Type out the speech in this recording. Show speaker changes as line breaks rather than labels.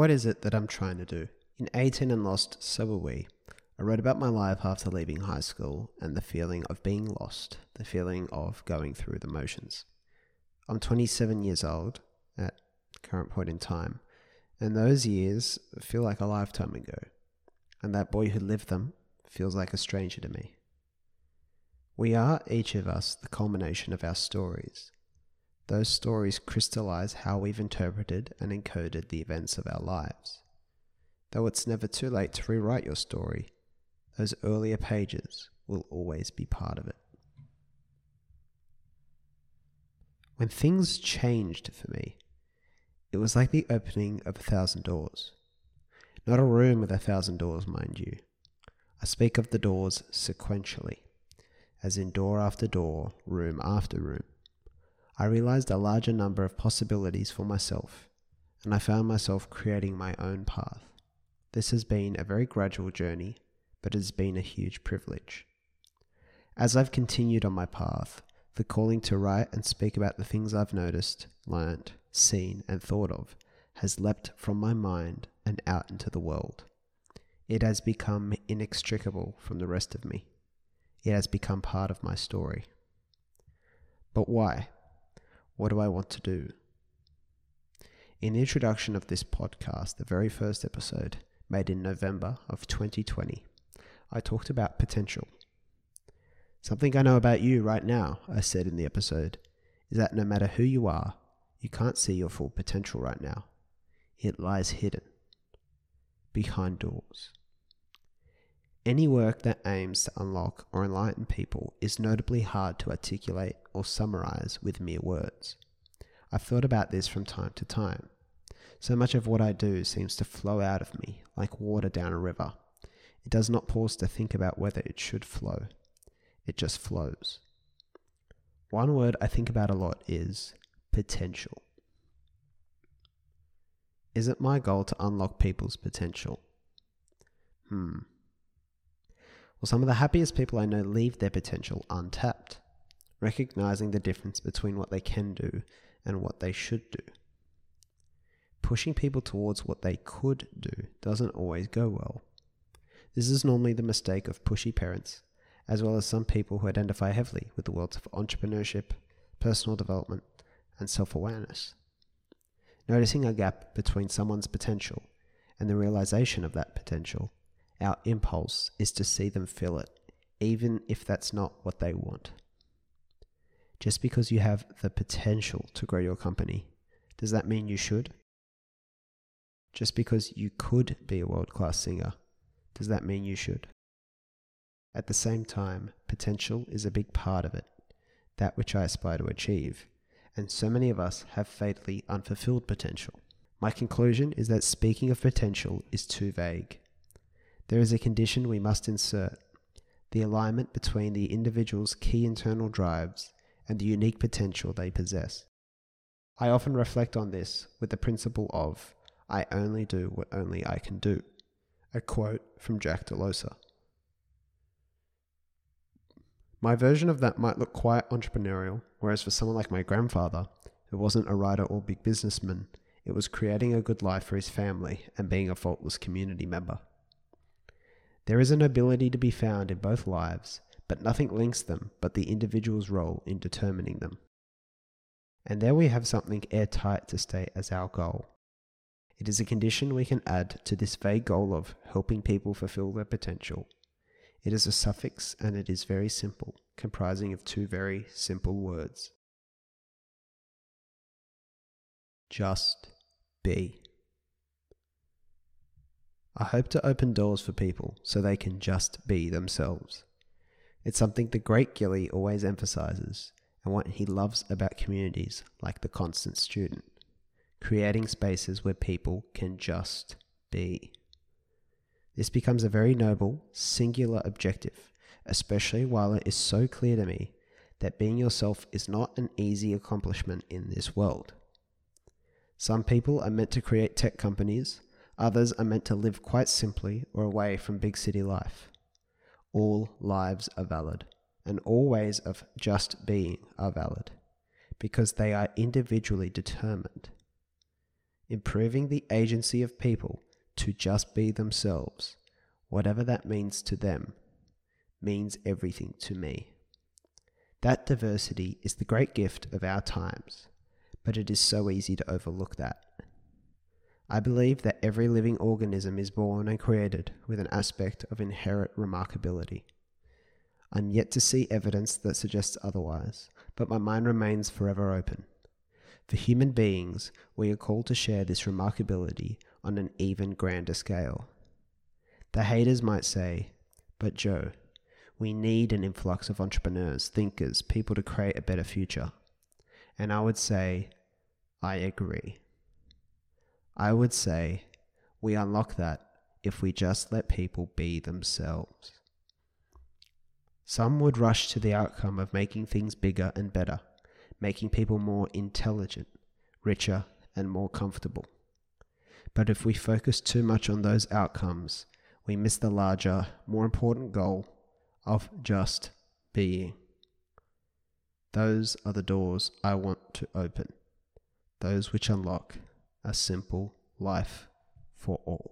What is it that I'm trying to do? In 18 and Lost, So Were We, I wrote about my life after leaving high school and the feeling of being lost, the feeling of going through the motions. I'm 27 years old at current point in time, and those years feel like a lifetime ago, and that boy who lived them feels like a stranger to me. We are, each of us, the culmination of our stories. Those stories crystallize how we've interpreted and encoded the events of our lives. Though it's never too late to rewrite your story, those earlier pages will always be part of it. When things changed for me, it was like the opening of a thousand doors. Not a room with a thousand doors, mind you. I speak of the doors sequentially, as in door after door, room after room. I realized a larger number of possibilities for myself, and I found myself creating my own path. This has been a very gradual journey, but it has been a huge privilege. As I've continued on my path, the calling to write and speak about the things I've noticed, learnt, seen, and thought of has leapt from my mind and out into the world. It has become inextricable from the rest of me. It has become part of my story. But why? What do I want to do? In the introduction of this podcast, the very first episode, made in November of 2020, I talked about potential. Something I know about you right now, I said in the episode, is that no matter who you are, you can't see your full potential right now. It lies hidden behind doors. Any work that aims to unlock or enlighten people is notably hard to articulate or summarize with mere words. I've thought about this from time to time. So much of what I do seems to flow out of me like water down a river. It does not pause to think about whether it should flow it just flows. One word I think about a lot is potential. Is it my goal to unlock people's potential? Hmm. Well, some of the happiest people I know leave their potential untapped, recognizing the difference between what they can do and what they should do. Pushing people towards what they could do doesn't always go well. This is normally the mistake of pushy parents as well as some people who identify heavily with the worlds of entrepreneurship, personal development, and self awareness. Noticing a gap between someone's potential and the realization of that potential, our impulse is to see them fill it, even if that's not what they want. Just because you have the potential to grow your company, does that mean you should? Just because you could be a world class singer, does that mean you should? At the same time, potential is a big part of it, that which I aspire to achieve, and so many of us have fatally unfulfilled potential. My conclusion is that speaking of potential is too vague. There is a condition we must insert the alignment between the individual's key internal drives and the unique potential they possess. I often reflect on this with the principle of I only do what only I can do, a quote from Jack Delosa. My version of that might look quite entrepreneurial, whereas for someone like my grandfather, who wasn't a writer or big businessman, it was creating a good life for his family and being a faultless community member. There is an ability to be found in both lives, but nothing links them but the individual's role in determining them. And there we have something airtight to state as our goal. It is a condition we can add to this vague goal of helping people fulfill their potential it is a suffix and it is very simple, comprising of two very simple words. Just be. I hope to open doors for people so they can just be themselves. It's something the great Gilly always emphasizes and what he loves about communities like the constant student, creating spaces where people can just be. This becomes a very noble, singular objective, especially while it is so clear to me that being yourself is not an easy accomplishment in this world. Some people are meant to create tech companies, others are meant to live quite simply or away from big city life. All lives are valid, and all ways of just being are valid, because they are individually determined. improving the agency of people to just be themselves, whatever that means to them, means everything to me. That diversity is the great gift of our times, but it is so easy to overlook that. I believe that every living organism is born and created with an aspect of inherent remarkability. I'm yet to see evidence that suggests otherwise, but my mind remains forever open. For human beings, we are called to share this remarkability on an even grander scale. The haters might say, but Joe, we need an influx of entrepreneurs, thinkers, people to create a better future. And I would say, I agree. I would say we unlock that if we just let people be themselves. Some would rush to the outcome of making things bigger and better, making people more intelligent, richer, and more comfortable. But if we focus too much on those outcomes, we miss the larger, more important goal of just being. Those are the doors I want to open, those which unlock a simple life for all.